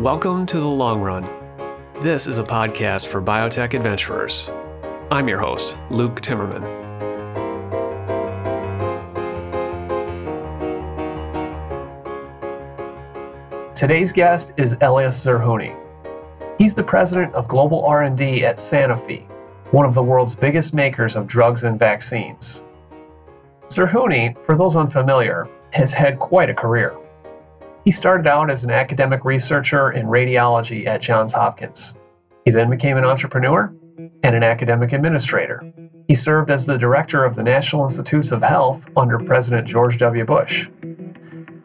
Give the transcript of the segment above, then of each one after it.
Welcome to The Long Run. This is a podcast for biotech adventurers. I'm your host, Luke Timmerman. Today's guest is Elias Zerhouni. He's the president of global R&D at Sanofi, one of the world's biggest makers of drugs and vaccines. Zerhouni, for those unfamiliar, has had quite a career. He started out as an academic researcher in radiology at Johns Hopkins. He then became an entrepreneur and an academic administrator. He served as the director of the National Institutes of Health under President George W. Bush.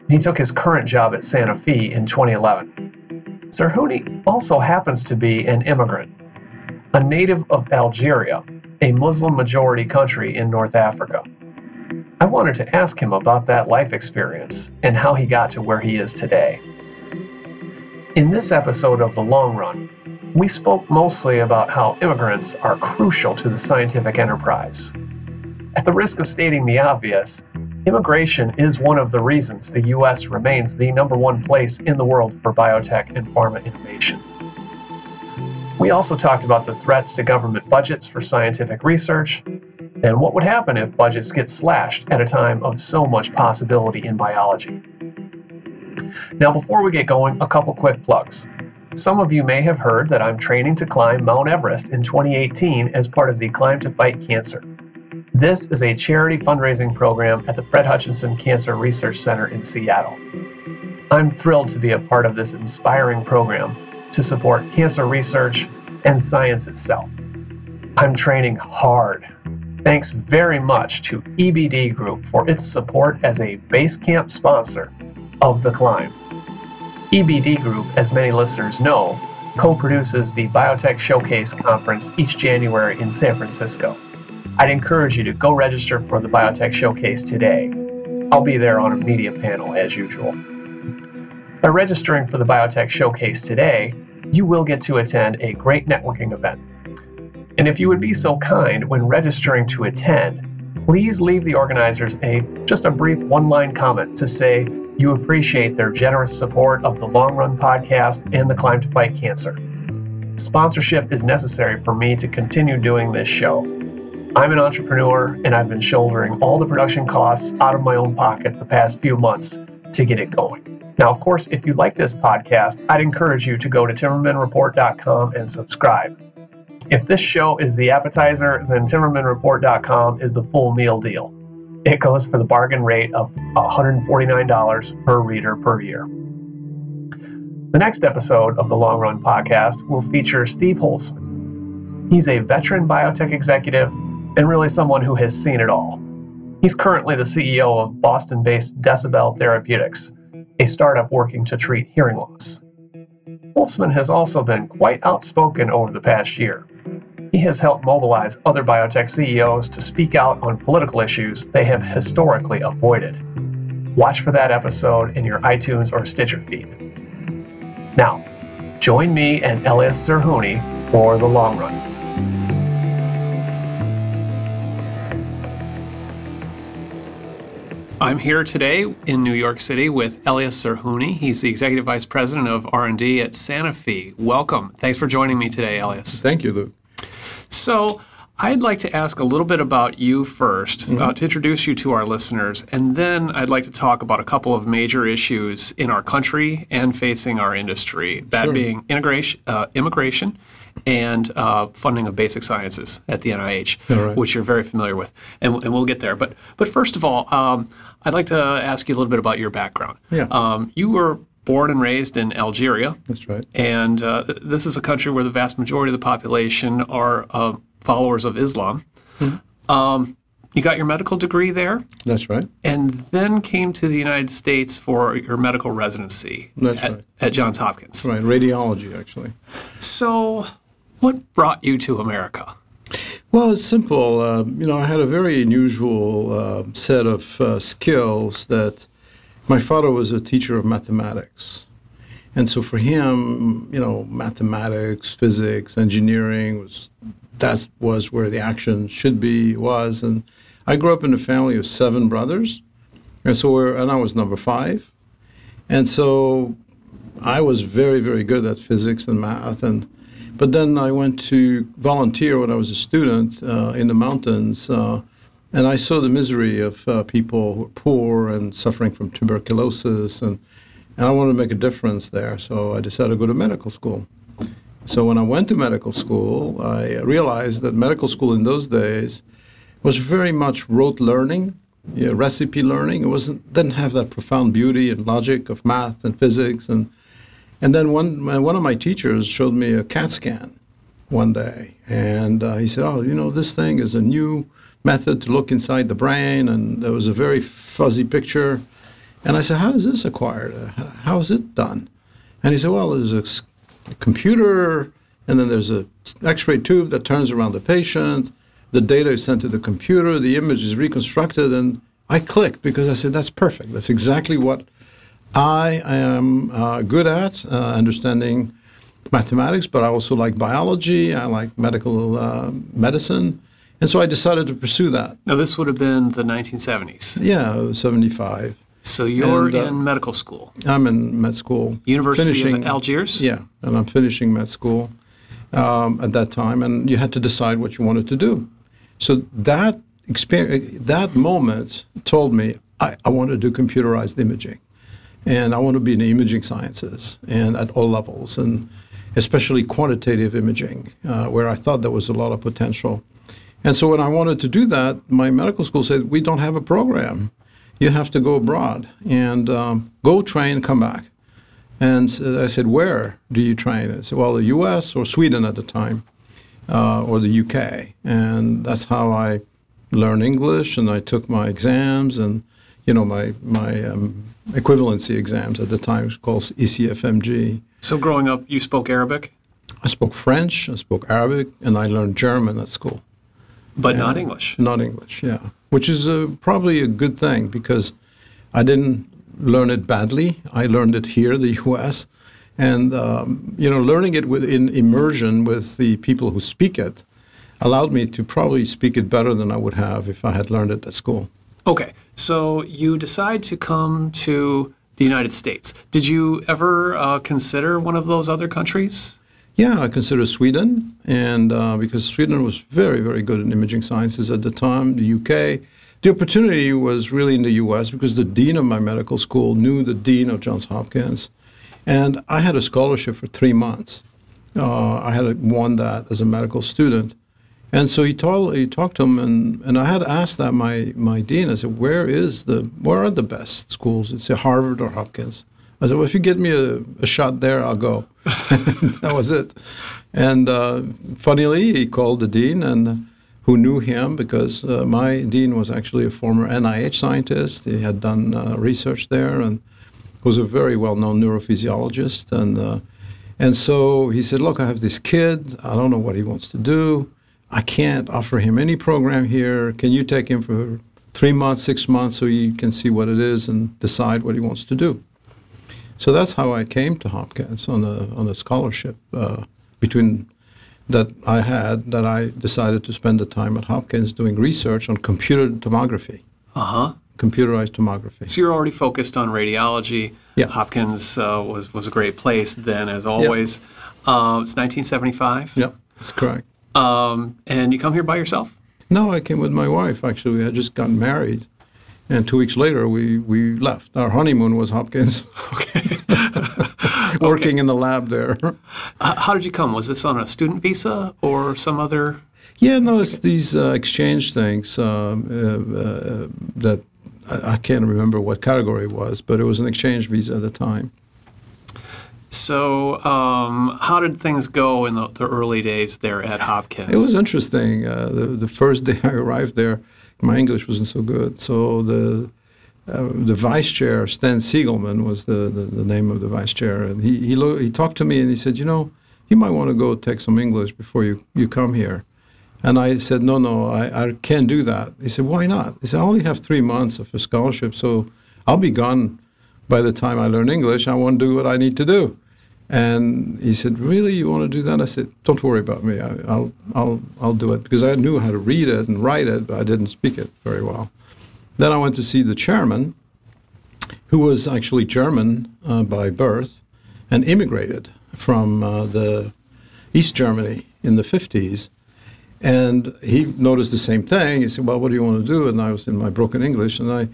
He took his current job at Sanofi in 2011. Zerhouni also happens to be an immigrant, a native of Algeria, a Muslim majority country in North Africa. I wanted to ask him about that life experience and how he got to where he is today. In this episode of The Long Run, we spoke mostly about how immigrants are crucial to the scientific enterprise. At the risk of stating the obvious, immigration is one of the reasons the U.S. remains the number one place in the world for biotech and pharma innovation. We also talked about the threats to government budgets for scientific research and what would happen if budgets get slashed at a time of so much possibility in biology. Now, before we get going, a couple quick plugs. Some of you may have heard that I'm training to climb Mount Everest in 2018 as part of the Climb to Fight Cancer. This is a charity fundraising program at the Fred Hutchinson Cancer Research Center in Seattle. I'm thrilled to be a part of this inspiring program to support cancer research and science itself. I'm training hard Thanks very much to EBD Group for its support as a Basecamp sponsor of The Climb. EBD Group, as many listeners know, co produces the Biotech Showcase Conference each January in San Francisco. I'd encourage you to go register for the Biotech Showcase today. I'll be there on a media panel as usual. By registering for the Biotech Showcase today, you will get to attend a great networking event and if you would be so kind when registering to attend, please leave the organizers a just a brief one-line comment to say you appreciate their generous support of the Long Run podcast and the Climb to Fight Cancer. Sponsorship is necessary for me to continue doing this show. I'm an entrepreneur and I've been shouldering all the production costs out of my own pocket the past few months to get it going. Now, of course, if you like this podcast, I'd encourage you to go to timmermanreport.com and subscribe. If this show is the appetizer, then TimmermanReport.com is the full meal deal. It goes for the bargain rate of $149 per reader per year. The next episode of the Long Run podcast will feature Steve Holtzman. He's a veteran biotech executive and really someone who has seen it all. He's currently the CEO of Boston based Decibel Therapeutics, a startup working to treat hearing loss. Holtzman has also been quite outspoken over the past year. He has helped mobilize other biotech CEOs to speak out on political issues they have historically avoided. Watch for that episode in your iTunes or Stitcher feed. Now, join me and Elias Zerhouni for the long run. I'm here today in New York City with Elias Zerhouni. He's the Executive Vice President of R&D at Sanofi. Welcome. Thanks for joining me today, Elias. Thank you, Luke. So, I'd like to ask a little bit about you 1st mm-hmm. uh, to introduce you to our listeners, and then I'd like to talk about a couple of major issues in our country and facing our industry. That sure. being integration, uh, immigration, and uh, funding of basic sciences at the NIH, right. which you're very familiar with, and, and, we'll get there. But but first of all, um, I'd like to ask you a little bit about your background. Yeah. Um, you were born and raised in Algeria. That's right. And uh, this is a country where the vast majority of the population are uh, followers of Islam. Mm-hmm. Um, you got your medical degree there. That's right. And then came to the United States for your medical residency That's at, right. at Johns Hopkins. Right, radiology, actually. So, what brought you to America? Well, it's simple. Uh, you know, I had a very unusual uh, set of uh, skills that my father was a teacher of mathematics. And so for him, you know, mathematics, physics, engineering was that was where the action should be was. And I grew up in a family of seven brothers, and so and I was number five, and so I was very, very good at physics and math. And but then I went to volunteer when I was a student uh, in the mountains, uh, and I saw the misery of uh, people who were poor and suffering from tuberculosis, and and I wanted to make a difference there. So I decided to go to medical school. So when I went to medical school, I realized that medical school in those days was very much rote learning recipe learning. It wasn't didn't have that profound beauty and logic of math and physics and and then one one of my teachers showed me a CAT scan one day, and uh, he said, "Oh, you know, this thing is a new method to look inside the brain," and there was a very fuzzy picture. And I said, "How is this acquired? How is it done?" And he said, "Well, there's a computer, and then there's a X-ray tube that turns around the patient." the data is sent to the computer, the image is reconstructed, and I clicked because I said, that's perfect. That's exactly what I am uh, good at, uh, understanding mathematics, but I also like biology, I like medical uh, medicine. And so I decided to pursue that. Now, this would have been the 1970s. Yeah, 75. So you're and, uh, in medical school. I'm in med school. University finishing, of Algiers. Yeah, and I'm finishing med school um, at that time, and you had to decide what you wanted to do. So that experience, that moment told me I, I want to do computerized imaging, and I want to be in the imaging sciences and at all levels, and especially quantitative imaging, uh, where I thought there was a lot of potential. And so when I wanted to do that, my medical school said, "We don't have a program. You have to go abroad and um, go train, come back." And I said, "Where do you train?" I said, "Well, the U.S. or Sweden at the time." uh, or the UK, and that's how I learned English. And I took my exams and you know my my um, equivalency exams at the time was called ECFMG. So growing up, you spoke Arabic. I spoke French, I spoke Arabic, and I learned German at school. But and not English. Not English, yeah. Which is a, probably a good thing because I didn't learn it badly. I learned it here, in the U.S., and um, you know, learning it with, in immersion with the people who speak it allowed me to probably speak it better than I would have if I had learned it at school. Okay, so you decide to come to the United States. Did you ever uh, consider one of those other countries? Yeah, I considered Sweden, and uh, because Sweden was very, very good in imaging sciences at the time, the UK. The opportunity was really in the US because the dean of my medical school knew the dean of Johns Hopkins. And I had a scholarship for three months. Uh, I had won that as a medical student. And so he told he talked to him, and, and I had asked that my my dean. I said, "Where is the where are the best schools?" He said, "Harvard or Hopkins." I said, "Well, if you get me a, a shot there, I'll go." that was it. And uh, funnily, he called the dean, and who knew him because uh, my dean was actually a former NIH scientist. He had done uh, research there, and was a very well-known neurophysiologist, and uh, and so he said, "Look, I have this kid. I don't know what he wants to do. I can't offer him any program here. Can you take him for three months, six months, so he can see what it is and decide what he wants to do?" So that's how I came to Hopkins on a on a scholarship uh, between that I had that I decided to spend the time at Hopkins doing research on computer tomography. Uh huh computerized tomography. So you're already focused on radiology. Yeah. Hopkins uh, was was a great place then, as always. Uh, it's 1975. Yeah, that's correct. Um, and you come here by yourself? No, I came with my wife. Actually, we had just gotten married, and two weeks later we we left. Our honeymoon was Hopkins. okay. Working okay. in the lab there. Uh, how did you come? Was this on a student visa or some other? Yeah, no, it's these uh, exchange things um, uh, uh, that I can't remember what category it was, but it was an exchange visa at the time. So, um, how did things go in the, the, early days there at Hopkins? It was interesting. Uh, the, the first day I arrived there, my English wasn't so good. So the uh, the vice chair, Stan Siegelman, was the, the, the, name of the vice chair, and he he, lo- he talked to me and he said, you know, you might want to go take some English before you, you come here. And I said, no, no, I, I can't do that. He said, why not? He said, I only have three months of a scholarship, so I'll be gone by the time I learn English. I want to do what I need to do. And he said, really, you want to do that? I said, don't worry about me. I, will I'll, I'll do it because I knew how to read it and write it, but I didn't speak it very well. Then I went to see the chairman, who was actually German uh, by birth, and immigrated from uh, the East Germany in the 50s. And he noticed the same thing. He said, Well, what do you want to do? And I was in my broken English. And I,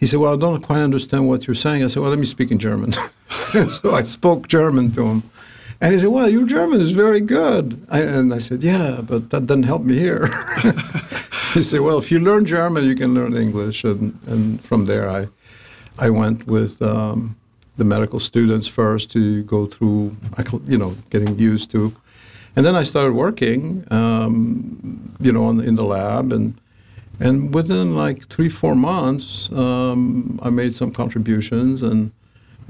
he said, Well, I don't quite understand what you're saying. I said, Well, let me speak in German. so I spoke German to him. And he said, Well, your German is very good. I, and I said, Yeah, but that doesn't help me here. he said, Well, if you learn German, you can learn English. And, and from there, I, I went with um, the medical students first to go through, you know, getting used to. And then I started working, um, you know, in, in the lab. And, and within like three, four months, um, I made some contributions. And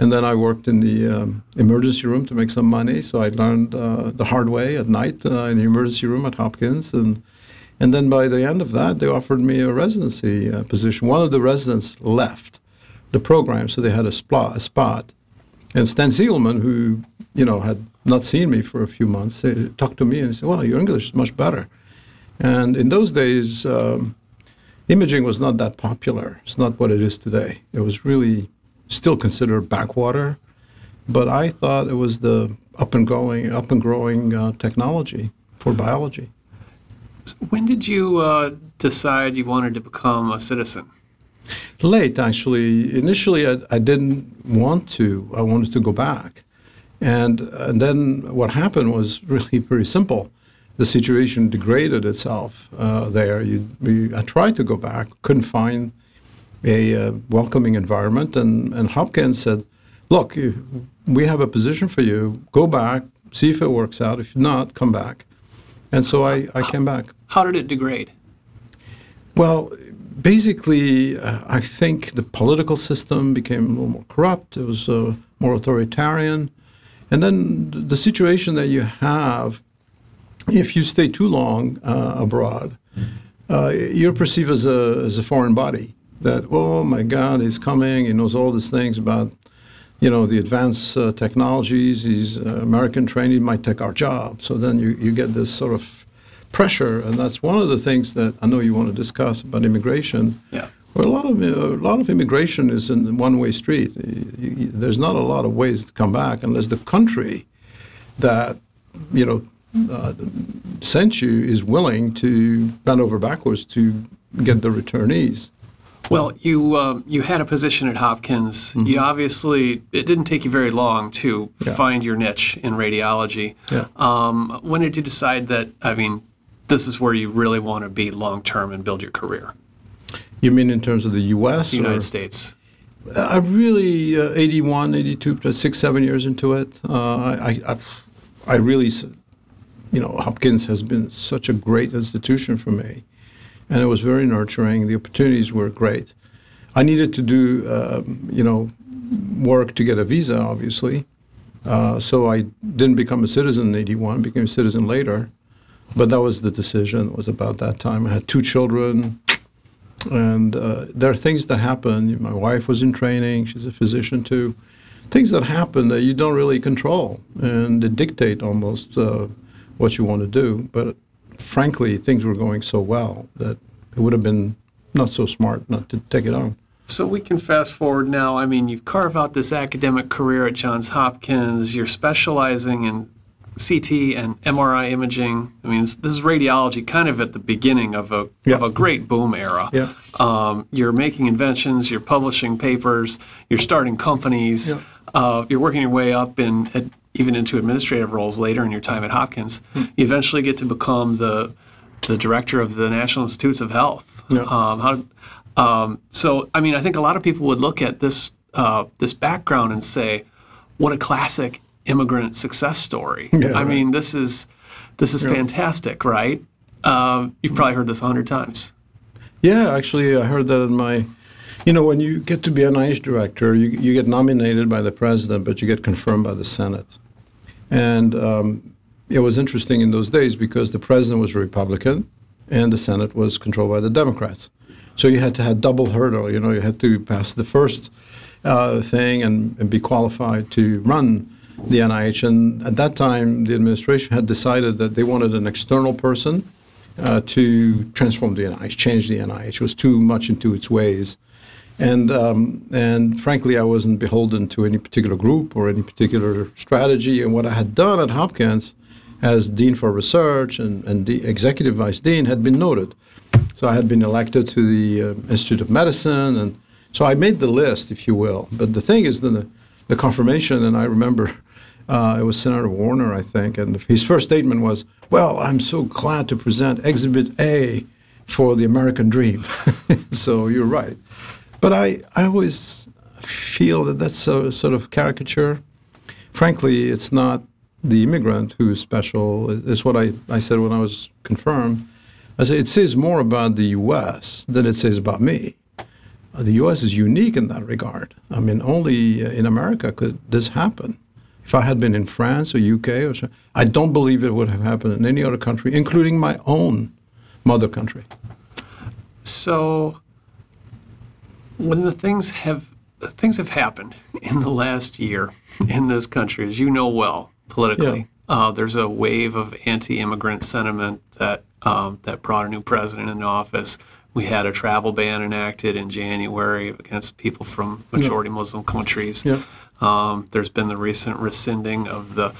and then I worked in the um, emergency room to make some money. So I learned uh, the hard way at night uh, in the emergency room at Hopkins. And, and then by the end of that, they offered me a residency uh, position. One of the residents left the program, so they had a, spot, a spot. And Stan Siegelman, who you know had not seen me for a few months, talked to me and said, "Well, your English is much better." And in those days, um, imaging was not that popular. It's not what it is today. It was really still considered backwater, but I thought it was the up and growing, up and growing uh, technology for biology. When did you uh, decide you wanted to become a citizen? Late, actually. Initially, I, I, didn't want to. I wanted to go back, and and then what happened was really pretty simple. The situation degraded itself uh, there. You, you, I tried to go back, couldn't find a uh, welcoming environment. And, and Hopkins said, look, we have a position for you. Go back, see if it works out. If not, come back. And so I, I came back. How did it degrade? Well, basically, uh, I think the political system became a little more corrupt. It was uh, more authoritarian. And then the situation that you have, if you stay too long uh, abroad, uh, you're perceived as a, as a foreign body that oh my God, he's coming. He knows all these things about you know the advanced uh, technologies. He's uh, American trained. He might take our job. So then you you get this sort of pressure, and that's one of the things that I know you want to discuss about immigration. Yeah. Well, a lot of a lot of immigration is in one-way street. There's not a lot of ways to come back unless the country that you know uh, sent you is willing to bend over backwards to get the returnees. Well, you uh, you had a position at Hopkins. Mm-hmm. You obviously it didn't take you very long to yeah. find your niche in radiology. Yeah. Um, when did you decide that? I mean, this is where you really want to be long term and build your career. You mean in terms of the U.S. The United States? I really uh, 81, 82, six, seven years into it. Uh, I, I, I really, you know, Hopkins has been such a great institution for me and it was very nurturing. The opportunities were great. I needed to do, uh, you know, work to get a visa, obviously. Uh, so I didn't become a citizen in '81. Became a citizen later, but that was the decision. It was about that time. I had two children, and uh, there are things that happen. My wife was in training; she's a physician too. Things that happen that you don't really control, and they dictate almost uh, what you want to do. But frankly, things were going so well that it would have been not so smart not to take it on. So we can fast forward now. I mean, you've carved out this academic career at Johns Hopkins. You're specializing in CT and MRI imaging. I mean, this is radiology, kind of at the beginning of a yeah. of a great boom era. Yeah. Um, you're making inventions. You're publishing papers. You're starting companies. Yeah. Uh, you're working your way up in even into administrative roles later in your time at Hopkins. Hmm. You eventually get to become the the director of the National Institutes of Health. Yeah. Um, how, um, so, I mean, I think a lot of people would look at this uh, this background and say, "What a classic immigrant success story." Yeah, I right. mean, this is this is yeah. fantastic, right? Um, you've probably heard this a hundred times. Yeah, actually, I heard that in my. You know, when you get to be an NIH director, you, you get nominated by the president, but you get confirmed by the Senate. And um, it was interesting in those days because the president was a Republican and the Senate was controlled by the Democrats. So you had to have double hurdle. You know, you had to pass the first uh, thing and, and, be qualified to run the NIH. And at that time, the administration had decided that they wanted an external person uh, to transform the NIH, change the NIH. It was too much into its ways. And, um, and frankly, I wasn't beholden to any particular group or any particular strategy. And what I had done at Hopkins as Dean for Research and, and the Executive Vice Dean had been noted. So I had been elected to the uh, Institute of Medicine. And so I made the list, if you will. But the thing is, the, the confirmation, and I remember uh, it was Senator Warner, I think, and his first statement was, Well, I'm so glad to present Exhibit A for the American dream. so you're right. But I, I always feel that that's a sort of caricature. Frankly, it's not the immigrant who is special. It's what I, I said when I was confirmed. I said it says more about the U.S. than it says about me. Uh, the U.S. is unique in that regard. I mean, only uh, in America could this happen. If I had been in France or UK or so, I don't believe it would have happened in any other country, including my own mother country. So when the things have things have happened in the last year in this country, as you know well politically, yeah. uh, there's a wave of anti-immigrant sentiment that um, that brought a new president into office. We had a travel ban enacted in January against people from majority yeah. Muslim countries. Yeah. Um, there's been the recent rescinding of the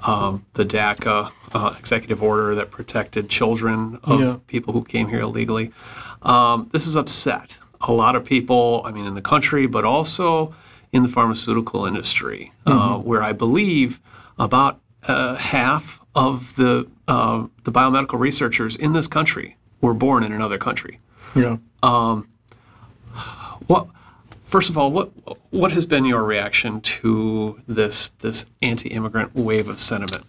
um, the DACA uh, executive order that protected children of people who came here illegally. Um, this is upset a lot of people, I mean, in the country, but also in the pharmaceutical industry, uh, mm-hmm. uh, where I believe about uh, half of the uh, the biomedical researchers in this country were born in another country. Yeah. Um, what? First of all, what what has been your reaction to this this anti-immigrant wave of sentiment?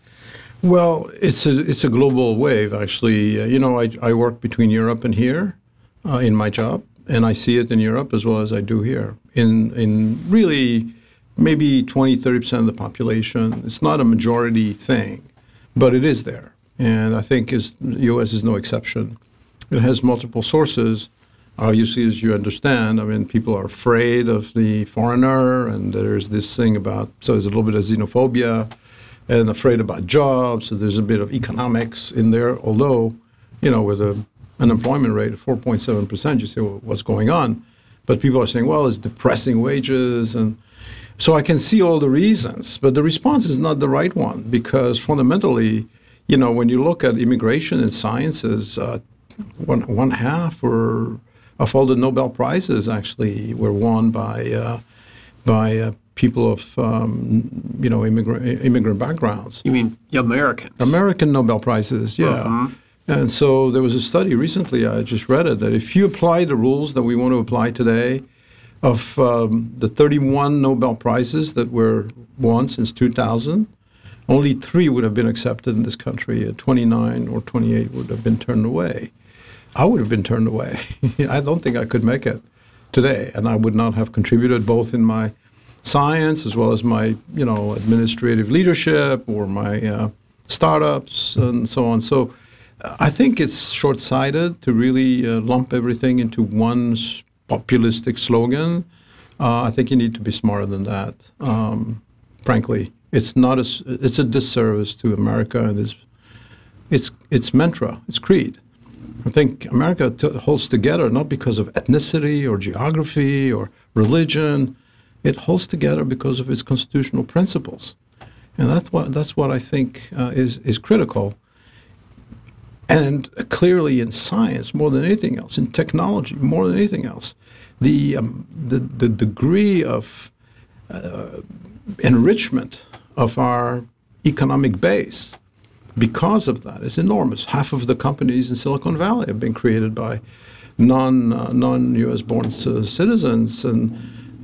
Well, it's a it's a global wave. Actually, uh, you know, I I work between Europe and here uh, in my job, and I see it in Europe as well as I do here. In in really maybe 20, 30 percent of the population. It's not a majority thing, but it is there, and I think is U.S. is no exception. It has multiple sources. Obviously, as you understand, I mean, people are afraid of the foreigner, and there's this thing about so there's a little bit of xenophobia, and afraid about jobs. So there's a bit of economics in there, although, you know, with a unemployment rate of 4.7%, you say, well, what's going on? But people are saying, well, it's depressing wages. And so I can see all the reasons, but the response is not the right one because fundamentally, you know, when you look at immigration and sciences, uh, one, one half or of all the Nobel prizes actually were won by uh, by uh, people of um, you know immigrant immigrant backgrounds. You mean Americans? American Nobel prizes, yeah. Uh-huh. And so there was a study recently, I just read it, that if you apply the rules that we want to apply today, of um, the 31 Nobel Prizes that were won since 2000, only three would have been accepted in this country, 29 or 28 would have been turned away. I would have been turned away. I don't think I could make it today, and I would not have contributed both in my science as well as my, you know, administrative leadership or my uh, startups and so on. So I think it's short sighted to really uh, lump everything into one populistic slogan. Uh, I think you need to be smarter than that. Um, frankly, it's not a, it's a disservice to America and its, its, its mantra, its creed. I think America t- holds together not because of ethnicity or geography or religion. It holds together because of its constitutional principles. And that's what, that's what I think uh, is, is critical. And clearly in science, more than anything else, in technology, more than anything else, the, um, the, the degree of uh, enrichment of our economic base because of that is enormous. Half of the companies in Silicon Valley have been created by non, uh, non-U.S. born citizens. And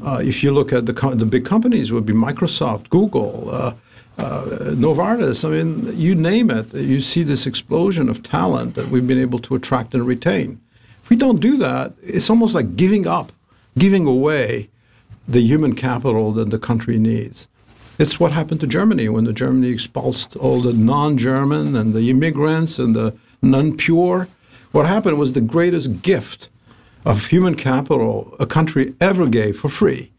uh, if you look at the, the big companies, would be Microsoft, Google, uh, Novartis, I mean, you name it, you see this explosion of talent that we've been able to attract and retain. If we don't do that, it's almost like giving up, giving away the human capital that the country needs. It's what happened to Germany when the Germany expulsed all the non-German and the immigrants and the non-pure. What happened was the greatest gift of human capital a country ever gave for free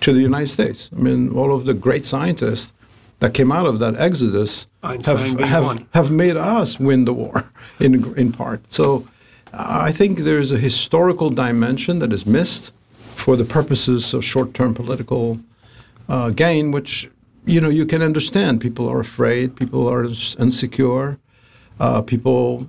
to the United States. I mean, all of the great scientists that came out of that exodus have, have, have, made us win the war in, in part. So I think there's a historical dimension that is missed for the purposes of short-term political uh, gain, which you know you can understand. People are afraid. People are insecure. Uh, people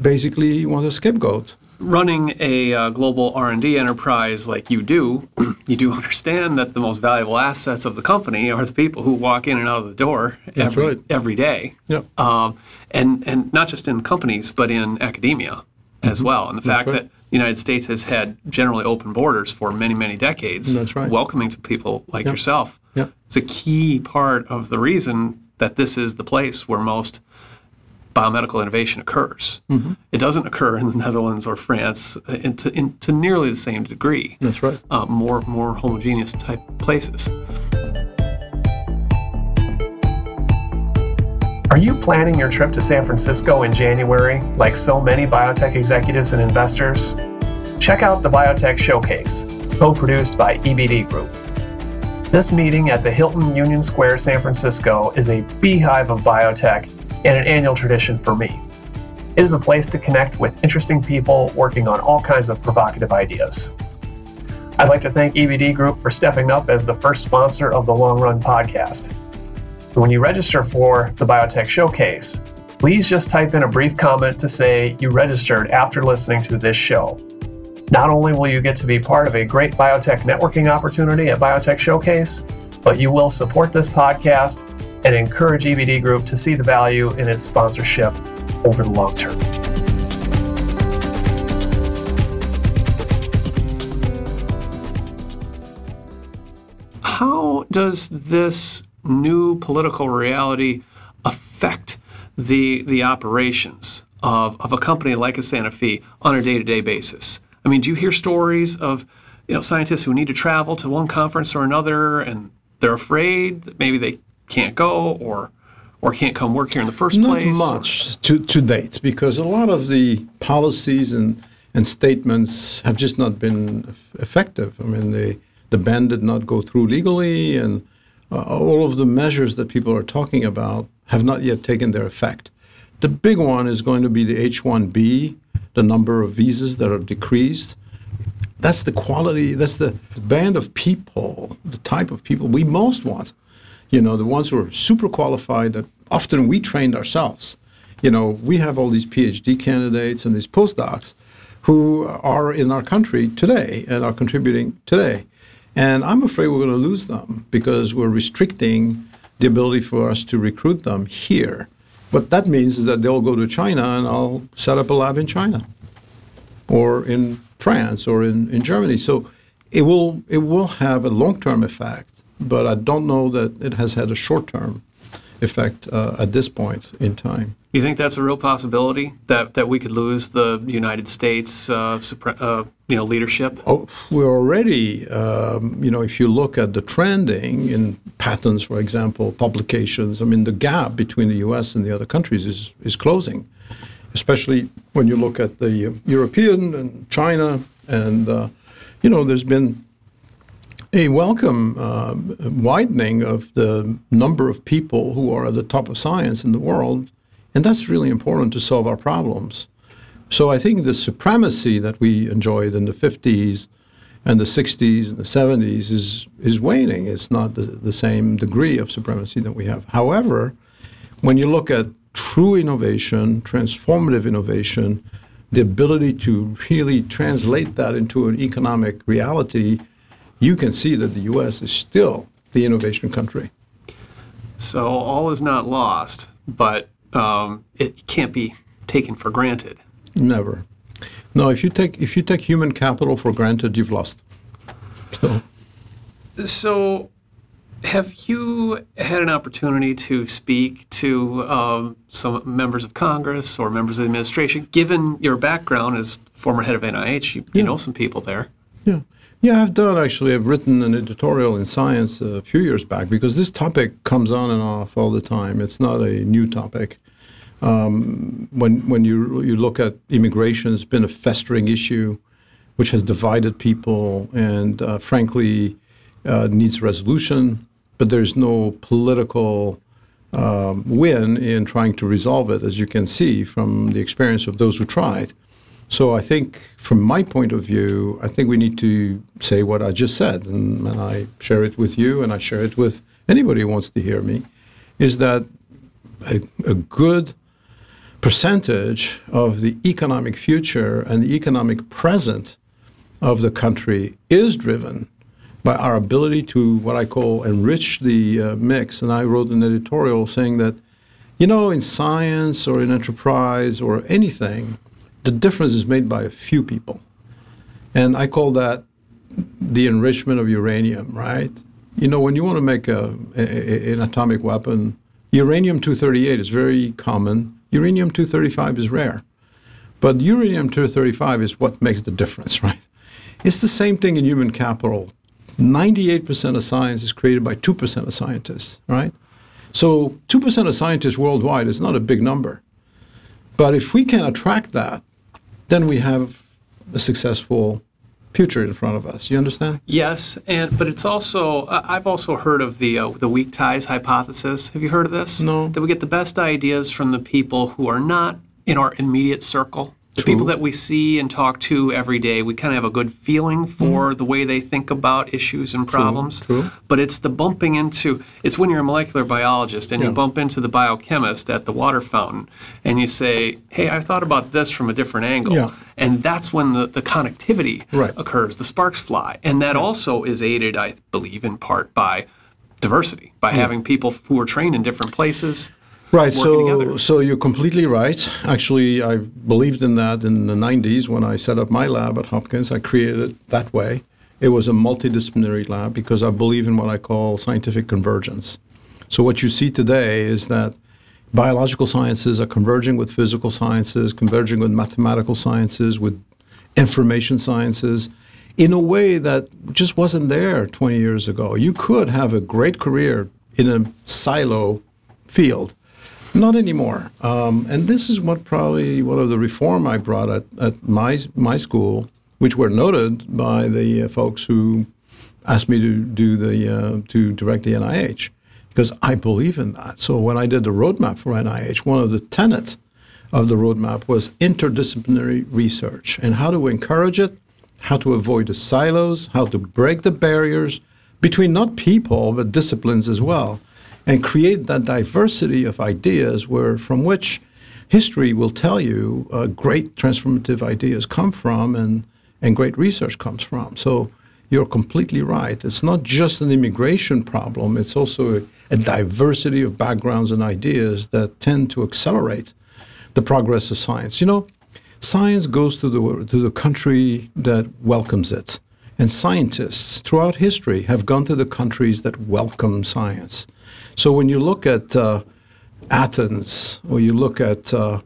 basically want a scapegoat running a uh, global r&d enterprise like you do you do understand that the most valuable assets of the company are the people who walk in and out of the door every, right. every day yep. Um, and, and not just in companies but in academia as mm-hmm. well and the fact right. that the united states has had generally open borders for many many decades That's right. welcoming to people like yep. yourself yep. it's a key part of the reason that this is the place where most biomedical innovation occurs. Mm-hmm. It doesn't occur in the Netherlands or France in to, in, to nearly the same degree. That's right. Uh, more more homogeneous type places. Are you planning your trip to San Francisco in January, like so many biotech executives and investors? Check out the Biotech Showcase, co produced by EBD Group. This meeting at the Hilton Union Square, San Francisco, is a beehive of biotech and an annual tradition for me. It is a place to connect with interesting people working on all kinds of provocative ideas. I'd like to thank EBD Group for stepping up as the first sponsor of the Long Run podcast. When you register for the Biotech Showcase, please just type in a brief comment to say you registered after listening to this show. Not only will you get to be part of a great biotech networking opportunity at Biotech Showcase, but you will support this podcast and encourage EBD Group to see the value in its sponsorship over the long term. How does this new political reality affect the, the operations of, of a company like a Sanofi on a day to day basis? I mean, do you hear stories of you know, scientists who need to travel to one conference or another and they're afraid that maybe they can't go or or can't come work here in the first Not place? Not much to, to date, because a lot of the policies and, and statements have just not been effective. I mean, the, the ban did not go through legally, and uh, all of the measures that people are talking about have not yet taken their effect. The big one is going to be the H 1B, the number of visas that are decreased. That's the quality, that's the band of people, the type of people we most want you know, the ones who are super qualified that often we trained ourselves. You know, we have all these PhD candidates and these postdocs who are in our country today and are contributing today. And I'm afraid we're going to lose them because we're restricting the ability for us to recruit them here. What that means is that they'll go to China and I'll set up a lab in China or in France or in, in Germany. So it will it will have a long term effect but I don't know that it has had a short term effect uh, at this point in time. You think that's a real possibility that, that we could lose the United States uh, uh, you know leadership? Oh, we're already um, you know if you look at the trending in patents, for example, publications. I mean the gap between the U.S. and the other countries is is closing, especially when you look at the European and China and uh, you know there's been a welcome uh, widening of the number of people who are at the top of science in the world, and that's really important to solve our problems. So I think the supremacy that we enjoyed in the 50s and the 60s and the 70s is, is waning. It's not the, the same degree of supremacy that we have. However, when you look at true innovation, transformative innovation, the ability to really translate that into an economic reality you can see that the U.S. is still the innovation country. So all is not lost, but um, it can't be taken for granted. Never. No, if you take if you take human capital for granted, you've lost. So, so have you had an opportunity to speak to um, some members of Congress or members of the administration? Given your background as former head of NIH, you, you know some people there. Yeah. Yeah, I've done actually. I've written an editorial in Science a few years back because this topic comes on and off all the time. It's not a new topic. Um, when when you you look at immigration, it's been a festering issue, which has divided people and uh, frankly uh, needs resolution. But there's no political um, win in trying to resolve it, as you can see from the experience of those who tried. So I think, from my point of view, I think we need to say what I just said, and, and I share it with you, and I share it with anybody who wants to hear me, is that a, a good percentage of the economic future and the economic present of the country is driven by our ability to what I call enrich the uh, mix. And I wrote an editorial saying that, you know, in science or in enterprise or anything, the difference is made by a few people. And I call that the enrichment of uranium, right? You know, when you want to make a, a, an atomic weapon, uranium 238 is very common, uranium 235 is rare. But uranium 235 is what makes the difference, right? It's the same thing in human capital. 98% of science is created by 2% of scientists, right? So 2% of scientists worldwide is not a big number. But if we can attract that, then we have a successful future in front of us. You understand? Yes, and but it's also I've also heard of the uh, the weak ties hypothesis. Have you heard of this? No. That we get the best ideas from the people who are not in our immediate circle the people that we see and talk to every day, we kind of have a good feeling for mm. the way they think about issues and problems. True. True. But it's the bumping into it's when you're a molecular biologist and yeah. you bump into the biochemist at the water fountain and you say, Hey, I thought about this from a different angle. Yeah. And that's when the, the connectivity right. occurs, the sparks fly. And that also is aided, I believe, in part by diversity, by yeah. having people who are trained in different places Right. So, together. so you're completely right. Actually, I believed in that in the 90s when I set up my lab at Hopkins. I created it that way. It was a multidisciplinary lab because I believe in what I call scientific convergence. So, what you see today is that biological sciences are converging with physical sciences, converging with mathematical sciences, with information sciences in a way that just wasn't there 20 years ago. You could have a great career in a silo field not anymore. Um, and this is what probably one of the reform I brought at, at my my school, which were noted by the uh, folks who asked me to do the uh, to direct the NIH, because I believe in that. So when I did the roadmap for NIH, one of the tenets of the roadmap was interdisciplinary research and how to encourage it, how to avoid the silos, how to break the barriers between not people but disciplines as well and create that diversity of ideas where from which history will tell you uh, great transformative ideas come from and, and great research comes from. So you're completely right. It's not just an immigration problem, it's also a, a diversity of backgrounds and ideas that tend to accelerate the progress of science. You know, science goes to the, to the country that welcomes it. And scientists throughout history have gone to the countries that welcome science. So when you look at uh, Athens or you look at uh,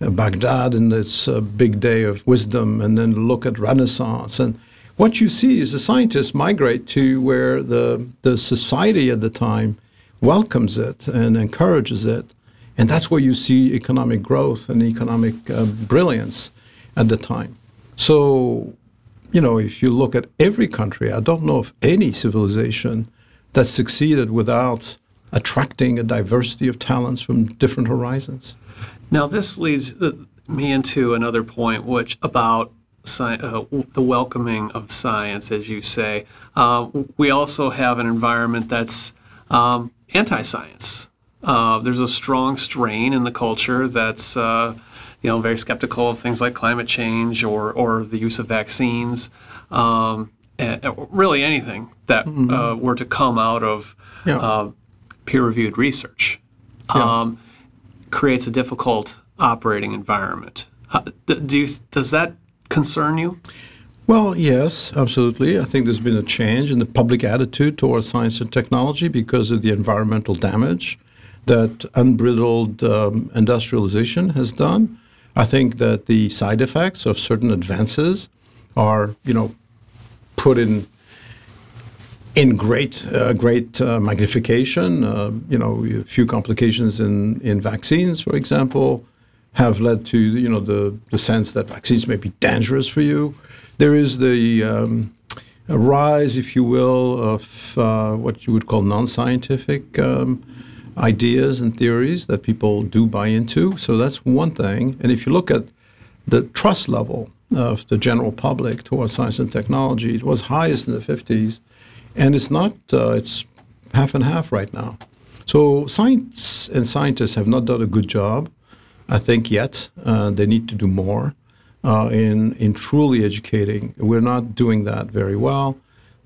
Baghdad and its uh, big day of wisdom, and then look at Renaissance, and what you see is the scientists migrate to where the the society at the time welcomes it and encourages it, and that's where you see economic growth and economic uh, brilliance at the time. So, you know, if you look at every country, I don't know of any civilization that succeeded without attracting a diversity of talents from different horizons. Now, this leads uh, me into another point, which about sci- uh, the welcoming of science, as you say. Uh, we also have an environment that's um, anti-science. Uh, there's a strong strain in the culture that's uh, you know very skeptical of things like climate change or or the use of vaccines. Um, really anything that mm-hmm. uh, were to come out of yeah. uh, peer-reviewed research yeah. um, creates a difficult operating environment. How, do you, does that concern you? Well, yes, absolutely. I think there's been a change in the public attitude towards science and technology because of the environmental damage that unbridled um, industrialization has done. I think that the side effects of certain advances are, you know, put in in great, uh, great uh, magnification. Uh, you know, a few complications in, in vaccines, for example, have led to you know the, the sense that vaccines may be dangerous for you. There is the um, rise, if you will, of uh, what you would call non-scientific um, ideas and theories that people do buy into. So that's one thing. And if you look at the trust level of the general public towards science and technology. It was highest in the 50s, and it's not. Uh, it's half and half right now. So science and scientists have not done a good job, I think, yet. Uh, they need to do more uh, in in truly educating. We're not doing that very well.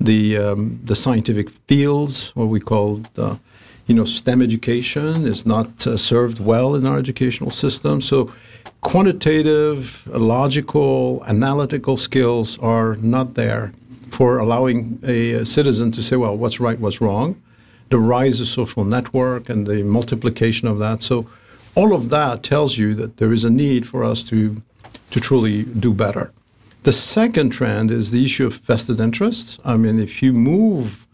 The um, the scientific fields, what we call the, you know STEM education, is not uh, served well in our educational system. So quantitative, logical, analytical skills are not there for allowing a, citizen to say, well, what's right, what's wrong. The rise of social network and the multiplication of that. So all of that tells you that there is a need for us to to truly do better. The second trend is the issue of vested interests. I mean, if you move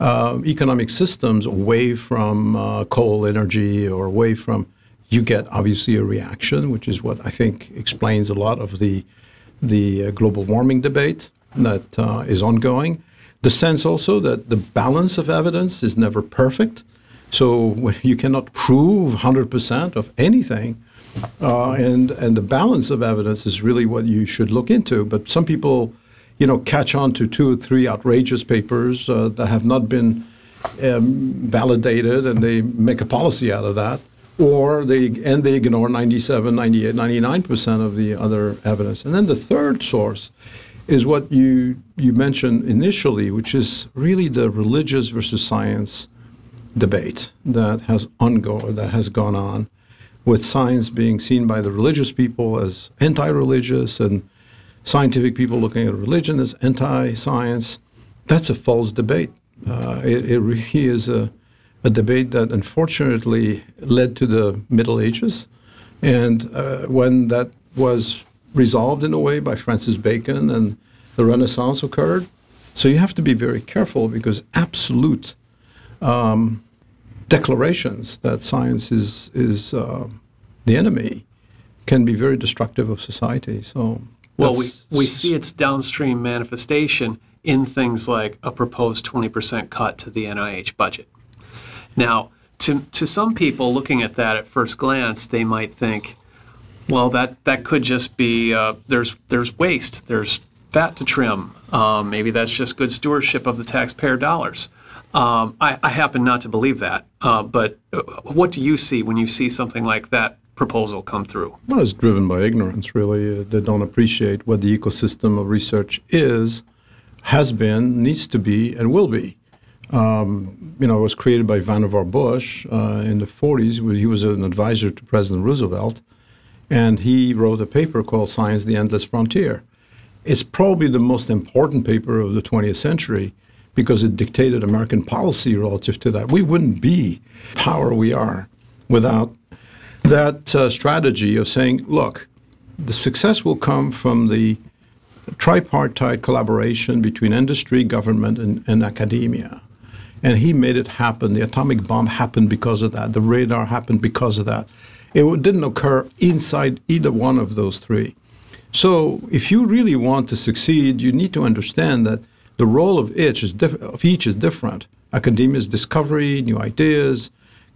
uh, economic systems away from uh, coal energy or away from, you get obviously a reaction, which is what I think explains a lot of the the uh, global warming debate that uh, is ongoing. The sense also that the balance of evidence is never perfect, so you cannot prove 100% of anything uh, and and the balance of evidence is really what you should look into. But some people, you know, catch on to two or three outrageous papers uh, that have not been um, validated, and they make a policy out of that, or they and they ignore 97, 98, 99 percent of the other evidence. And then the third source is what you you mentioned initially, which is really the religious versus science debate that has ongo that has gone on with science being seen by the religious people as anti religious and scientific people looking at religion as anti science. That's a false debate. Uh, it, it, really is a, a, debate that unfortunately led to the Middle Ages. And uh, when that was resolved in a way by Francis Bacon and the Renaissance occurred. So you have to be very careful because absolute um, declarations that science is is uh, the enemy can be very destructive of society. So well, we we see its downstream manifestation in things like a proposed 20% cut to the NIH budget. Now, to to some people looking at that at first glance, they might think, well, that that could just be uh, there's there's waste, there's fat to trim. Um, maybe that's just good stewardship of the taxpayer dollars. Um, I, I, happen not to believe that. Uh, but uh, what do you see when you see something like that proposal come through? Well, it's driven by ignorance, really. Uh, they don't appreciate what the ecosystem of research is, has been, needs to be, and will be. Um, you know, it was created by Vannevar Bush uh, in the 40s. He was an advisor to President Roosevelt, and he wrote a paper called Science, the Endless Frontier. It's probably the most important paper of the 20th century because it dictated American policy relative to that. We wouldn't be power we are without that uh, strategy of saying, look, the success will come from the tripartite collaboration between industry, government, and, and academia. And he made it happen. The atomic bomb happened because of that. The radar happened because of that. It didn't occur inside either one of those three. So, if you really want to succeed, you need to understand that the role of each is, diff- of each is different. Academia is discovery, new ideas.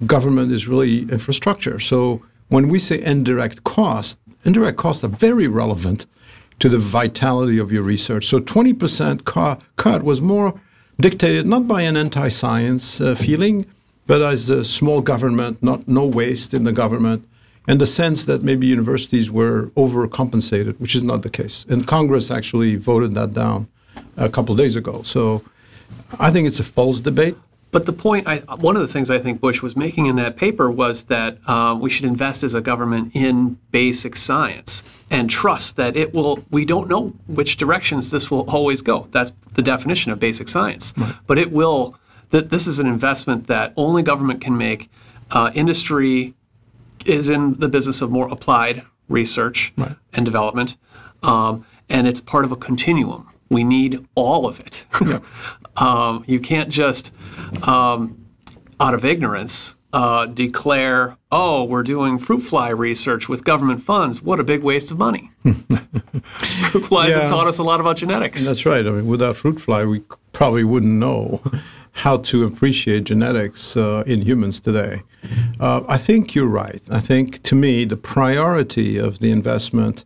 Government is really infrastructure. So when we say indirect cost, indirect costs are very relevant to the vitality of your research. So 20% co- cut was more dictated not by an anti-science uh, feeling, but as a small government, not no waste in the government, and the sense that maybe universities were overcompensated, which is not the case. And Congress actually voted that down a couple of days ago. So I think it's a false debate. But the point, I, one of the things I think Bush was making in that paper was that uh, we should invest as a government in basic science and trust that it will. We don't know which directions this will always go. That's the definition of basic science. Right. But it will. That this is an investment that only government can make. Uh, industry is in the business of more applied research right. and development, um, and it's part of a continuum we need all of it. Yeah. um, you can't just, um, out of ignorance, uh, declare, oh, we're doing fruit fly research with government funds. What a big waste of money. fruit flies yeah. have taught us a lot about genetics. That's right. I mean, without fruit fly, we probably wouldn't know how to appreciate genetics uh, in humans today. Uh, I think you're right. I think, to me, the priority of the investment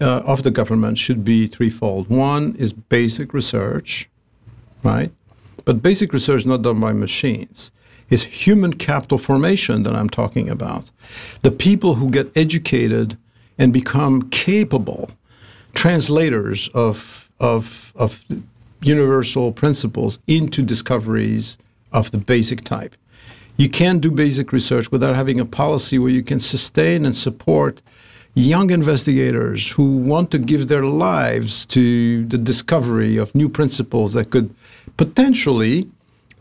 uh, of the government should be threefold. One is basic research, right? But basic research not done by machines. It's human capital formation that I'm talking about. The people who get educated and become capable translators of, of, of universal principles into discoveries of the basic type. You can't do basic research without having a policy where you can sustain and support young investigators who want to give their lives to the discovery of new principles that could potentially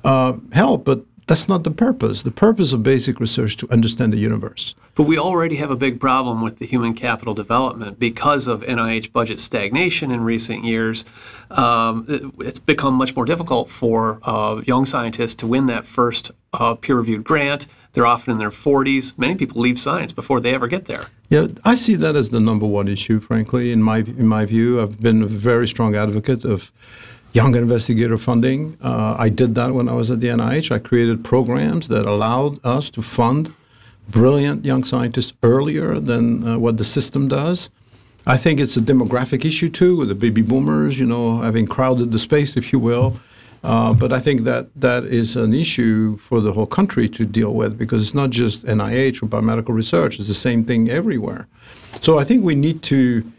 uh, help, but that's not the purpose. The purpose of basic research to understand the universe. But we already have a big problem with the human capital development because of NIH budget stagnation in recent years. Um, it's become much more difficult for uh, young scientists to win that first uh, peer-reviewed grant. They're often in their 40s. Many people leave science before they ever get there. Yeah, I see that as the number one issue. Frankly, in my in my view, I've been a very strong advocate of young investigator funding. Uh, I did that when I was at the NIH. I created programs that allowed us to fund brilliant young scientists earlier than uh, what the system does. I think it's a demographic issue too, with the baby boomers, you know, having crowded the space, if you will. Uh, but I think that that is an issue for the whole country to deal with because it's not just NIH or biomedical research; it's the same thing everywhere. So I think we need to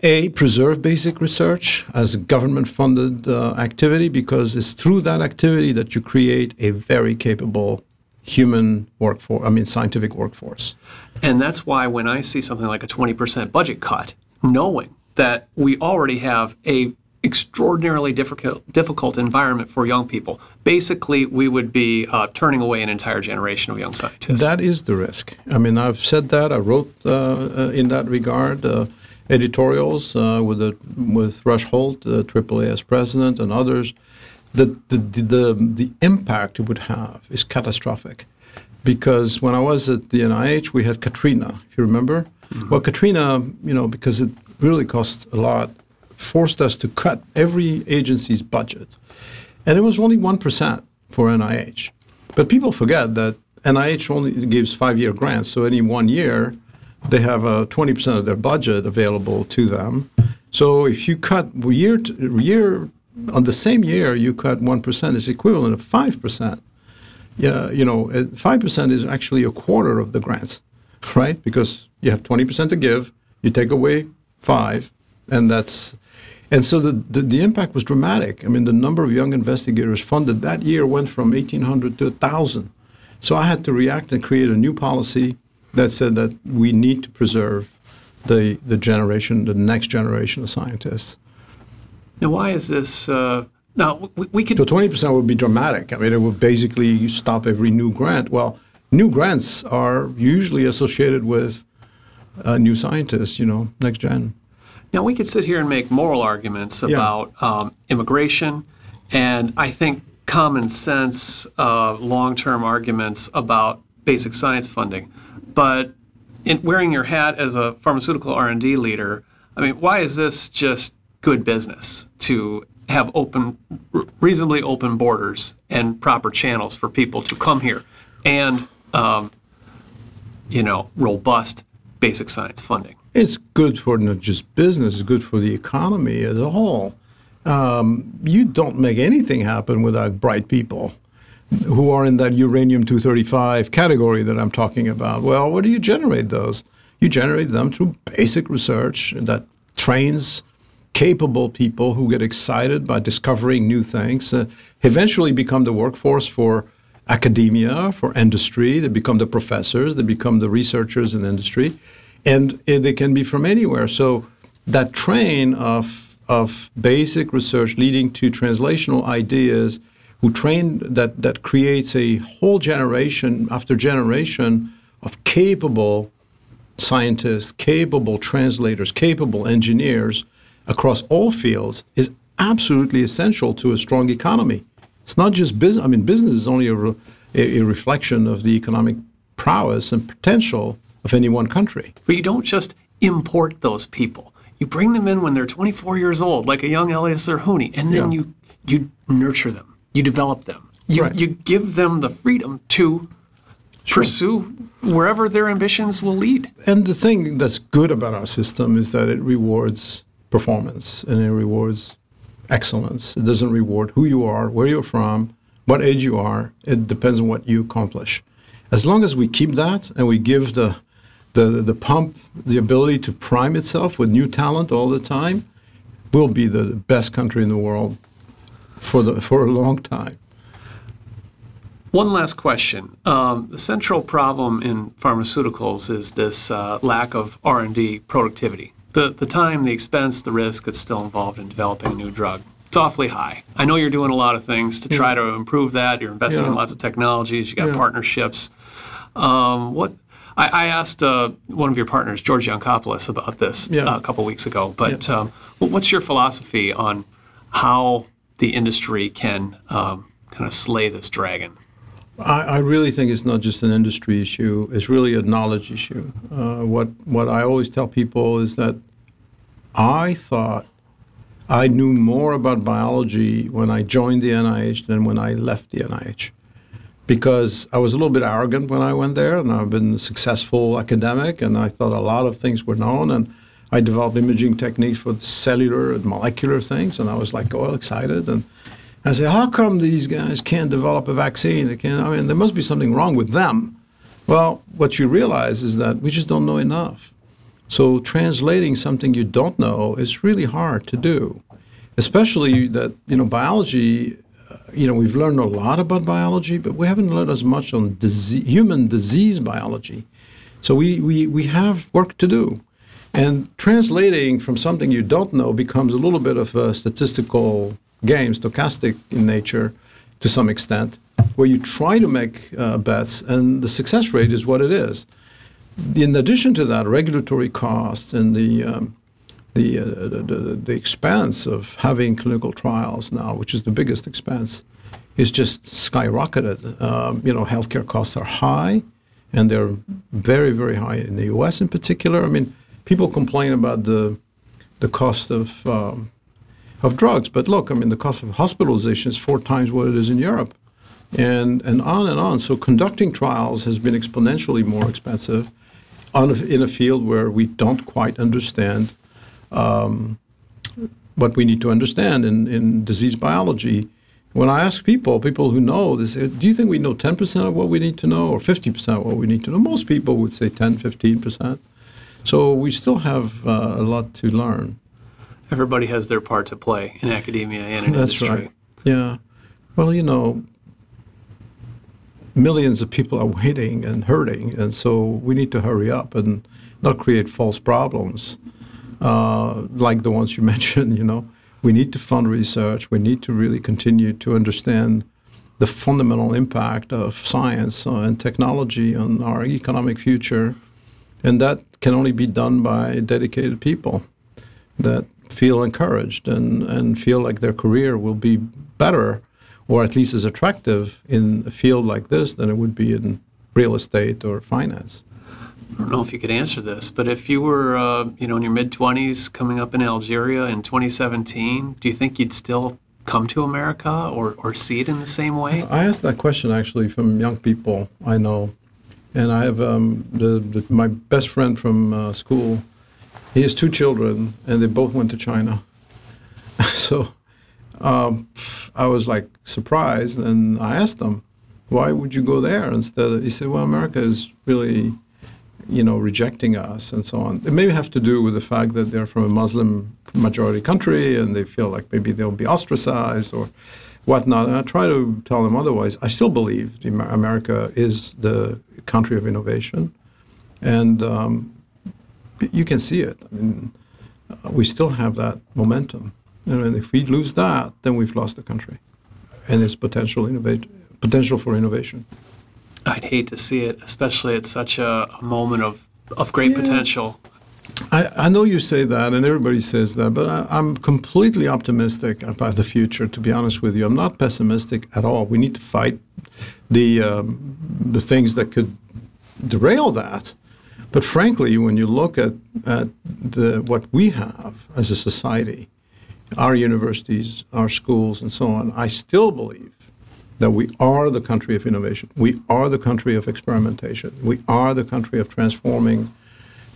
a, preserve basic research as a government funded uh, activity because it's through that activity that you create a very capable human workforce, I mean, scientific workforce. And that's why when I see something like a 20% budget cut, knowing that we already have a extraordinarily difficult, difficult environment for young people. Basically, we would be uh, turning away an entire generation of young scientists. That is the risk. I mean, I've said that. I wrote uh, uh in that regard. Uh, editorials uh, with the, with Rush Holt, the AAAS president, and others, the, the, the, the impact it would have is catastrophic. Because when I was at the NIH, we had Katrina, if you remember. Mm-hmm. Well, Katrina, you know, because it really cost a lot, forced us to cut every agency's budget. And it was only 1% for NIH. But people forget that NIH only gives five year grants, so any one year, they have uh, 20% of their budget available to them. So if you cut year to year on the same year, you cut 1% is equivalent of 5%. Yeah, you know, 5% is actually a quarter of the grants, right? Because you have 20% to give, you take away 5, and that's and so the, the, the, impact was dramatic. I mean, the number of young investigators funded that year went from 1,800 to 1,000. So I had to react and create a new policy that said that we need to preserve the, the generation, the next generation of scientists. Now, why is this? Uh, now, we, we could. So 20% would be dramatic. I mean, it would basically stop every new grant. Well, new grants are usually associated with uh, new scientists, you know, next gen. Now, we could sit here and make moral arguments about yeah. um, immigration, and I think common sense, uh, long term arguments about basic science funding. But in wearing your hat as a pharmaceutical R&D leader, I mean, why is this just good business to have open, reasonably open borders and proper channels for people to come here, and um, you know, robust basic science funding? It's good for not just business; it's good for the economy as a whole. Um, you don't make anything happen without bright people who are in that uranium 235 category that I'm talking about. Well, where do you generate those? You generate them through basic research that trains capable people who get excited by discovering new things, uh, eventually become the workforce for academia, for industry. They become the professors, they become the researchers in industry, and uh, they can be from anywhere. So that train of, of basic research leading to translational ideas – who train that that creates a whole generation after generation of capable scientists, capable translators, capable engineers across all fields is absolutely essential to a strong economy. It's not just business. I mean, business is only a, re, a, reflection of the economic prowess and potential of any one country. But you don't just import those people. You bring them in when they're 24 years old, like a young Elias Zerhouni, and then yeah. you you nurture them you develop them. You, right. you give them the freedom to pursue wherever their ambitions will lead. And the thing that's good about our system is that it rewards performance and it rewards excellence. It doesn't reward who you are, where you're from, what age you are. It depends on what you accomplish. As long as we keep that and we give the the, the pump the ability to prime itself with new talent all the time, we'll be the best country in the world for the for a long time. One last question. Um, the central problem in pharmaceuticals is this uh, lack of R&D productivity. The, the time, the expense, the risk that's still involved in developing a new drug. It's awfully high. I know you're doing a lot of things to try to improve that. You're investing yeah. in lots of technologies. You got yeah. partnerships. Um, what I, I asked uh, one of your partners, George Yancopoulos, about this yeah. uh, a couple weeks ago. But um, what's your philosophy on how the industry can um, kind of slay this dragon? I, I, really think it's not just an industry issue; it's really a knowledge issue. Uh, what what I always tell people is that I thought I knew more about biology when I joined the NIH than when I left the NIH, because I was a little bit arrogant when I went there, and I've been a successful academic, and I thought a lot of things were known, and I developed imaging techniques for cellular and molecular things, and I was like all excited and I said, how come these guys can't develop a vaccine? They can't. I mean, there must be something wrong with them. Well, what you realize is that we just don't know enough. So translating something you don't know is really hard to do, especially that you know biology. Uh, you know, we've learned a lot about biology, but we haven't learned as much on disease, human disease biology. So we, we, we have work to do. And translating from something you don't know becomes a little bit of a statistical game, stochastic in nature to some extent, where you try to make uh, bets and the success rate is what it is. In addition to that, regulatory costs and the um, the, uh, the, the expense of having clinical trials now, which is the biggest expense, is just skyrocketed. Um, you know, healthcare costs are high, and they're very, very high in the U.S. in particular. I mean, people complain about the the cost of um, of drugs. But look, I mean, the cost of hospitalization is four times what it is in Europe, and and on and on. So conducting trials has been exponentially more expensive, on in a field where we don't quite understand um, what we need to understand in, in disease biology. When I ask people, people who know, they say, do you think we know 10% of what we need to know or 50% of what we need to know? Most people would say 10, 15%. So we still have uh, a lot to learn everybody has their part to play in academia and in That's industry. right. Yeah. Well, you know, millions of people are waiting and hurting, and so we need to hurry up and not create false problems uh, like the ones you mentioned. You know, we need to fund research. We need to really continue to understand the fundamental impact of science and technology on our economic future, and that can only be done by dedicated people that feel encouraged and, and feel like their career will be better or at least as attractive in a field like this than it would be in real estate or finance. I don't know if you could answer this, but if you were, uh, you know, in your mid 20s coming up in Algeria in 2017, do you think you'd still come to America or, or see it in the same way? I asked that question actually from young people I know. And I have um, the, the, my best friend from uh, school he has two children, and they both went to China. so um, I was like surprised, and I asked him, "Why would you go there instead?" He said, "Well, America is really, you know, rejecting us and so on. It may have to do with the fact that they're from a Muslim majority country, and they feel like maybe they'll be ostracized or." whatnot. And I try to tell them otherwise. I still believe America is the country of innovation, and um, you can see it. I mean, uh, we still have that momentum. And if we lose that, then we've lost the country and its potential innovate, potential for innovation. I'd hate to see it, especially at such a, a moment of, of great yeah. potential. I, I, know you say that, and everybody says that, but I, am completely optimistic about the future. To be honest with you, I'm not pessimistic at all. We need to fight the um, the things that could derail that. But frankly, when you look at, at the, what we have as a society, our universities, our schools, and so on, I still believe that we are the country of innovation. We are the country of experimentation. We are the country of transforming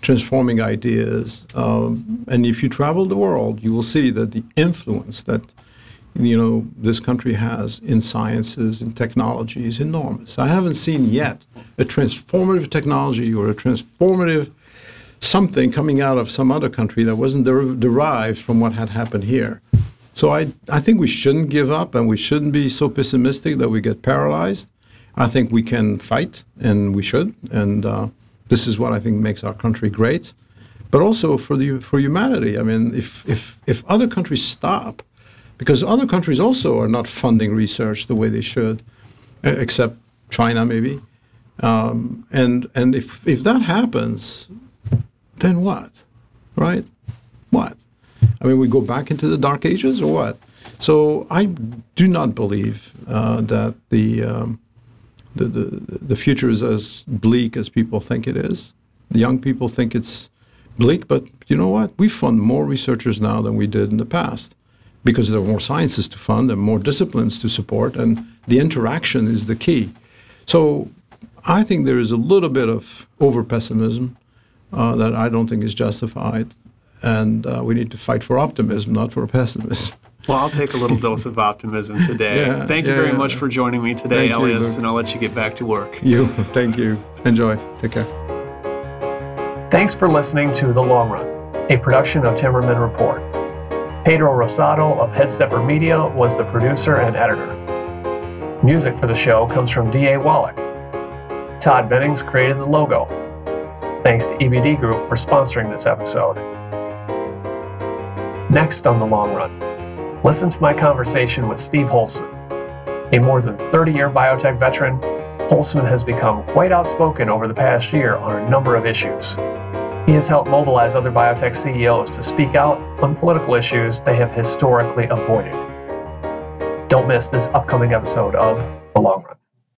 transforming ideas. Um, and if you travel the world, you will see that the influence that you know this country has in sciences and technology is enormous. I haven't seen yet a transformative technology or a transformative something coming out of some other country that wasn't der- derived from what had happened here. So I, I think we shouldn't give up and we shouldn't be so pessimistic that we get paralyzed. I think we can fight and we should. And uh, this is what I think makes our country great. But also for, the, for humanity. I mean, if, if, if other countries stop, because other countries also are not funding research the way they should, except China maybe. Um, and and if, if that happens, then what? Right? What? I mean, we go back into the dark ages or what? So I do not believe uh, that the, um, the, the the future is as bleak as people think it is. The young people think it's bleak, but you know what? We fund more researchers now than we did in the past because there are more sciences to fund and more disciplines to support, and the interaction is the key. So I think there is a little bit of over pessimism uh, that I don't think is justified and uh, we need to fight for optimism, not for pessimism. Well, I'll take a little dose of optimism today. yeah, thank you yeah, very much for joining me today, thank Elias, you, and I'll let you get back to work. You, thank you. Enjoy. Take care. Thanks for listening to The Long Run, a production of Timmerman Report. Pedro Rosado of Headstepper Media was the producer and editor. Music for the show comes from D.A. Wallach. Todd Bennings created the logo. Thanks to EBD Group for sponsoring this episode. Next on the long run, listen to my conversation with Steve Holtzman. A more than 30 year biotech veteran, Holtzman has become quite outspoken over the past year on a number of issues. He has helped mobilize other biotech CEOs to speak out on political issues they have historically avoided. Don't miss this upcoming episode of The Long Run.